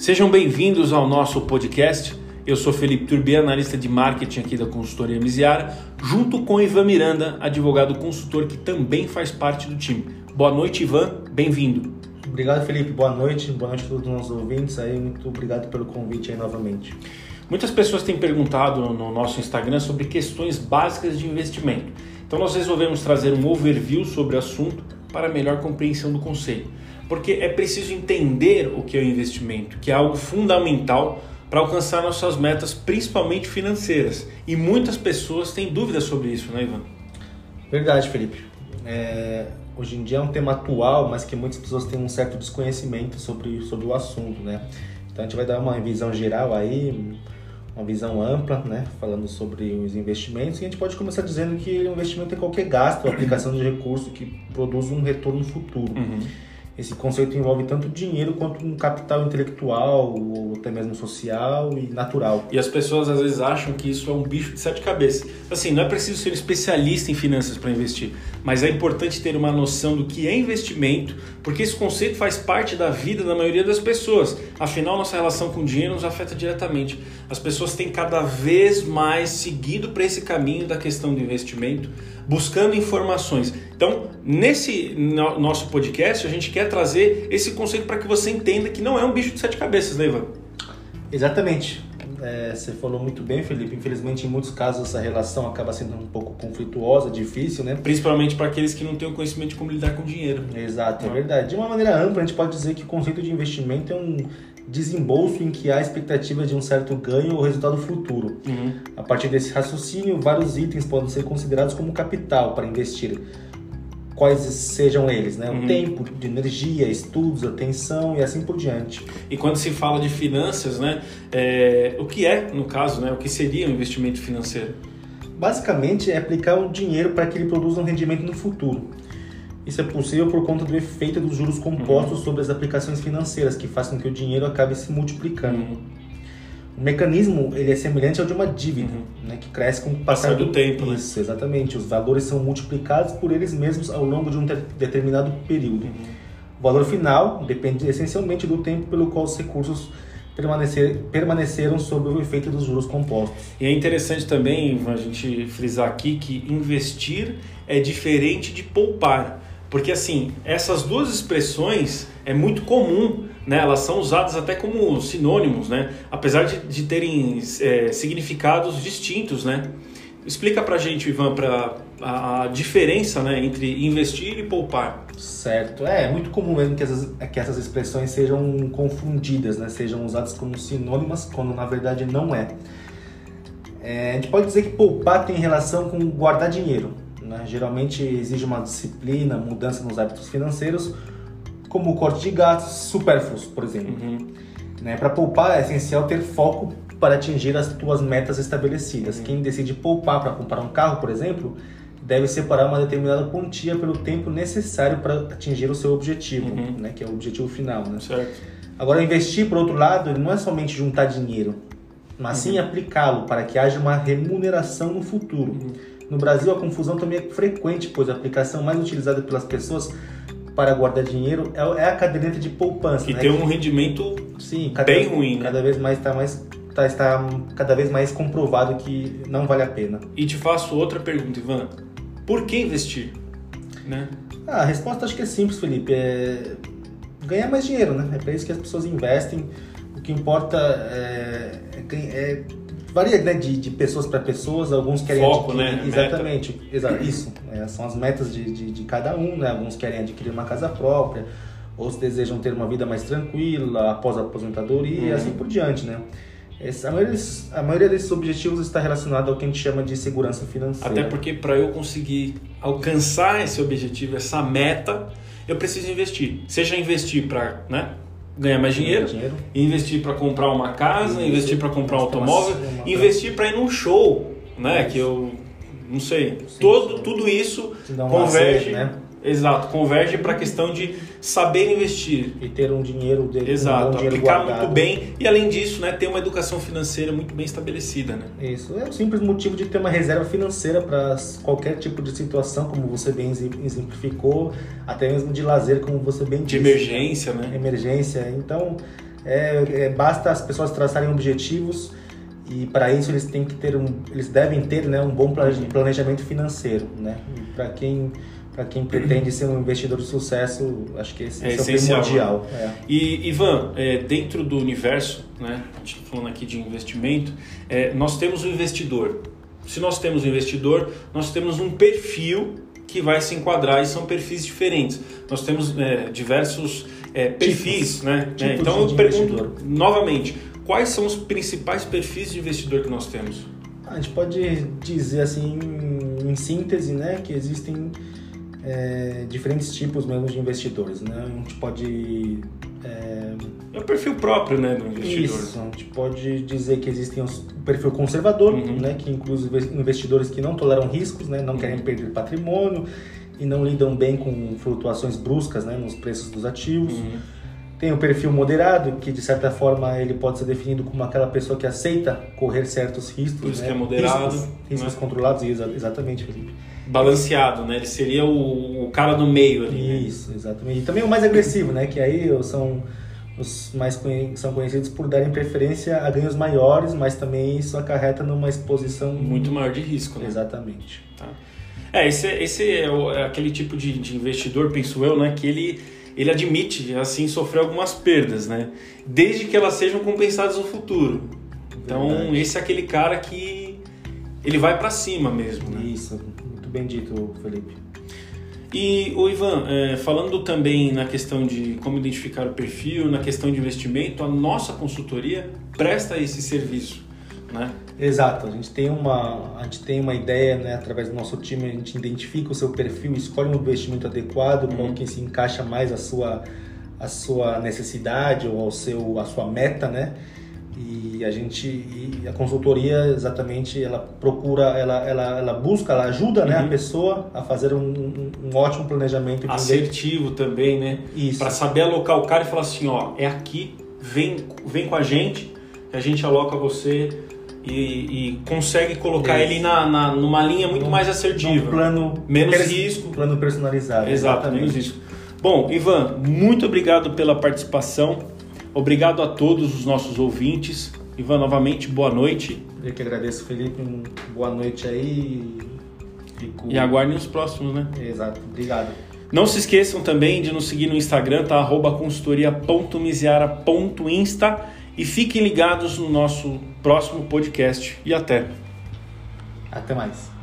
Sejam bem-vindos ao nosso podcast. Eu sou Felipe Turbi, analista de marketing aqui da consultoria Misiara, junto com Ivan Miranda, advogado consultor que também faz parte do time. Boa noite, Ivan, bem-vindo. Obrigado, Felipe. Boa noite. Boa noite a todos os nossos ouvintes aí. Muito obrigado pelo convite aí novamente. Muitas pessoas têm perguntado no nosso Instagram sobre questões básicas de investimento. Então nós resolvemos trazer um overview sobre o assunto para melhor compreensão do conceito porque é preciso entender o que é o investimento, que é algo fundamental para alcançar nossas metas, principalmente financeiras. E muitas pessoas têm dúvidas sobre isso, né, Ivan? Verdade, Felipe. É, hoje em dia é um tema atual, mas que muitas pessoas têm um certo desconhecimento sobre, sobre o assunto, né? Então a gente vai dar uma visão geral aí, uma visão ampla, né? Falando sobre os investimentos. E a gente pode começar dizendo que o investimento é qualquer gasto, aplicação de recurso que produz um retorno futuro. Uhum. Esse conceito envolve tanto dinheiro quanto um capital intelectual, ou até mesmo social e natural. E as pessoas às vezes acham que isso é um bicho de sete cabeças. Assim, não é preciso ser especialista em finanças para investir, mas é importante ter uma noção do que é investimento, porque esse conceito faz parte da vida da maioria das pessoas. Afinal, nossa relação com o dinheiro nos afeta diretamente. As pessoas têm cada vez mais seguido para esse caminho da questão do investimento, buscando informações. Então, nesse nosso podcast, a gente quer trazer esse conceito para que você entenda que não é um bicho de sete cabeças, né, Ivan? Exatamente. É, você falou muito bem, Felipe. Infelizmente, em muitos casos, essa relação acaba sendo um pouco conflituosa, difícil, né? Principalmente para aqueles que não têm o conhecimento de como lidar com dinheiro. Exato, é verdade. De uma maneira ampla, a gente pode dizer que o conceito de investimento é um desembolso em que há expectativa de um certo ganho ou resultado futuro. Uhum. A partir desse raciocínio, vários itens podem ser considerados como capital para investir quais sejam eles, né? Uhum. O tempo, de energia, estudos, atenção e assim por diante. E quando se fala de finanças, né? É, o que é, no caso, né? O que seria um investimento financeiro? Basicamente é aplicar um dinheiro para que ele produza um rendimento no futuro. Isso é possível por conta do efeito dos juros compostos uhum. sobre as aplicações financeiras, que faz com que o dinheiro acabe se multiplicando. Uhum. O mecanismo ele é semelhante ao de uma dívida, uhum. né, que cresce com o passar do, do tempo. Né? Isso, né? exatamente. Os valores são multiplicados por eles mesmos ao longo de um determinado período. Uhum. O valor final depende essencialmente do tempo pelo qual os recursos permanecer, permaneceram sob o efeito dos juros compostos. E é interessante também a gente frisar aqui que investir é diferente de poupar. Porque assim, essas duas expressões é muito comum né, elas são usadas até como sinônimos, né, apesar de, de terem é, significados distintos. Né. Explica para gente, Ivan, pra, a, a, diferença né, entre investir e poupar. Certo, é, é muito comum mesmo que essas, que essas expressões sejam confundidas, né, sejam usadas como sinônimas, quando na verdade não é. é. A gente pode dizer que poupar tem relação com guardar dinheiro. Né? Geralmente exige uma disciplina, mudança nos hábitos financeiros, como o corte de gastos supérfluos, por exemplo. Uhum. Né? Para poupar é essencial ter foco para atingir as tuas metas estabelecidas. Uhum. Quem decide poupar para comprar um carro, por exemplo, deve separar uma determinada quantia pelo tempo necessário para atingir o seu objetivo, uhum. né? que é o objetivo final. Né? Certo. Agora, investir, por outro lado, não é somente juntar dinheiro, mas sim uhum. aplicá-lo para que haja uma remuneração no futuro. Uhum. No Brasil, a confusão também é frequente, pois a aplicação mais utilizada pelas pessoas para guardar dinheiro é, é a caderneta de poupança. Que né? tem um rendimento Sim, cada, bem ruim. Né? Cada vez mais está mais tá, está cada vez mais comprovado que não vale a pena. E te faço outra pergunta, Ivan. Por que investir? Né? Ah, a resposta acho que é simples, Felipe. É ganhar mais dinheiro, né? É para isso que as pessoas investem. O que importa é, é, é varia né, de, de pessoas para pessoas, alguns querem Foco, adquirir, né? exatamente, exa isso, é, são as metas de, de, de, cada um, né? Alguns querem adquirir uma casa própria, outros desejam ter uma vida mais tranquila após a aposentadoria uhum. e assim por diante, né? Esse, a, maioria desses, a maioria desses objetivos está relacionado ao que a gente chama de segurança financeira. Até porque para eu conseguir alcançar esse objetivo, essa meta, eu preciso investir. Seja investir para, né? Ganhar mais dinheiro, dinheiro. investir para comprar uma casa, investir para comprar um automóvel, investir para ir num show, né? Que eu não sei. Sim, Todo, sim. Tudo isso converge. né? Exato, converge para a questão de saber investir. E ter um dinheiro dele. Exato, um dinheiro aplicar guardado. muito bem e além disso, né, ter uma educação financeira muito bem estabelecida. Né? Isso, é o simples motivo de ter uma reserva financeira para qualquer tipo de situação, como você bem exemplificou, até mesmo de lazer, como você bem de disse. emergência, né? Emergência. Então, É, é, basta as pessoas traçarem objetivos e para isso eles têm que ter um, eles devem ter né, um bom planejamento financeiro, né? Para quem para quem pretende ser um investidor de sucesso, acho que esse, é, esse é o primordial. É. E Ivan, é, dentro do universo, né, a gente está falando aqui de investimento, é, nós temos o um investidor. Se nós temos um investidor, nós temos um perfil que vai se enquadrar e são perfis diferentes. Nós temos é, diversos é, perfis, tipos, né? Tipos então eu pergunto novamente, quais são os principais perfis de investidor que nós temos? A gente pode dizer assim, em síntese, né, que existem é, diferentes tipos mesmo de investidores, né? A gente pode é... é o perfil próprio, né, do investidor. Isso, a gente pode dizer que existem o perfil conservador, uhum. né, que inclui investidores que não toleram riscos, né, não uhum. querem perder patrimônio e não lidam bem com flutuações bruscas, né, nos preços dos ativos. Uhum. Tem o perfil moderado, que de certa forma ele pode ser definido como aquela pessoa que aceita correr certos riscos. Por isso né? que é moderado. Riscos, riscos né? controlados, exatamente, Felipe balanceado, né? Ele seria o, o cara no meio ali. Né? Isso, né? exatamente. E também o mais agressivo, né? Que aí são os mais conhe são conhecidos por darem preferência a ganhos maiores, mas também isso acarreta numa exposição muito maior de risco, né? Exatamente. Tá. É, esse, esse é, o, é, aquele tipo de, de investidor, penso eu, né? Que ele ele admite assim sofrer algumas perdas, né? Desde que elas sejam compensadas no futuro. Então, Verdade. esse é aquele cara que ele vai para cima mesmo, né? Isso bem dito, Felipe. E o Ivan, é, falando também na questão de como identificar o perfil, na questão de investimento, a nossa consultoria presta esse serviço, né? Exato, a gente tem uma, a gente tem uma ideia, né, através do nosso time, a gente identifica o seu perfil, escolhe um investimento adequado, uhum. com quem se encaixa mais a sua, a sua necessidade ou ao seu, a sua meta, né? E a gente, e a consultoria exatamente, ela procura, ela, ela, ela busca, ela ajuda uhum. né, a uhum. pessoa a fazer um, um, um ótimo planejamento. Assertivo também, né? Isso. Para saber alocar o cara e falar assim, ó, é aqui, vem, vem com a gente, que a gente aloca você e, e consegue colocar Isso. ele na, na, numa linha muito mais assertiva. Plano menos risco. Plano personalizado. Exato, exatamente. menos risco. Bom, Ivan, muito obrigado pela participação. Obrigado a todos os nossos ouvintes. Ivan, novamente, boa noite. Eu que agradeço, Felipe. boa noite aí. Fico... E aguardem os próximos, né? Exato. Obrigado. Não se esqueçam também de nos seguir no Instagram, tá? consultoria.miziara.insta e fiquem ligados no nosso próximo podcast. E até. Até mais.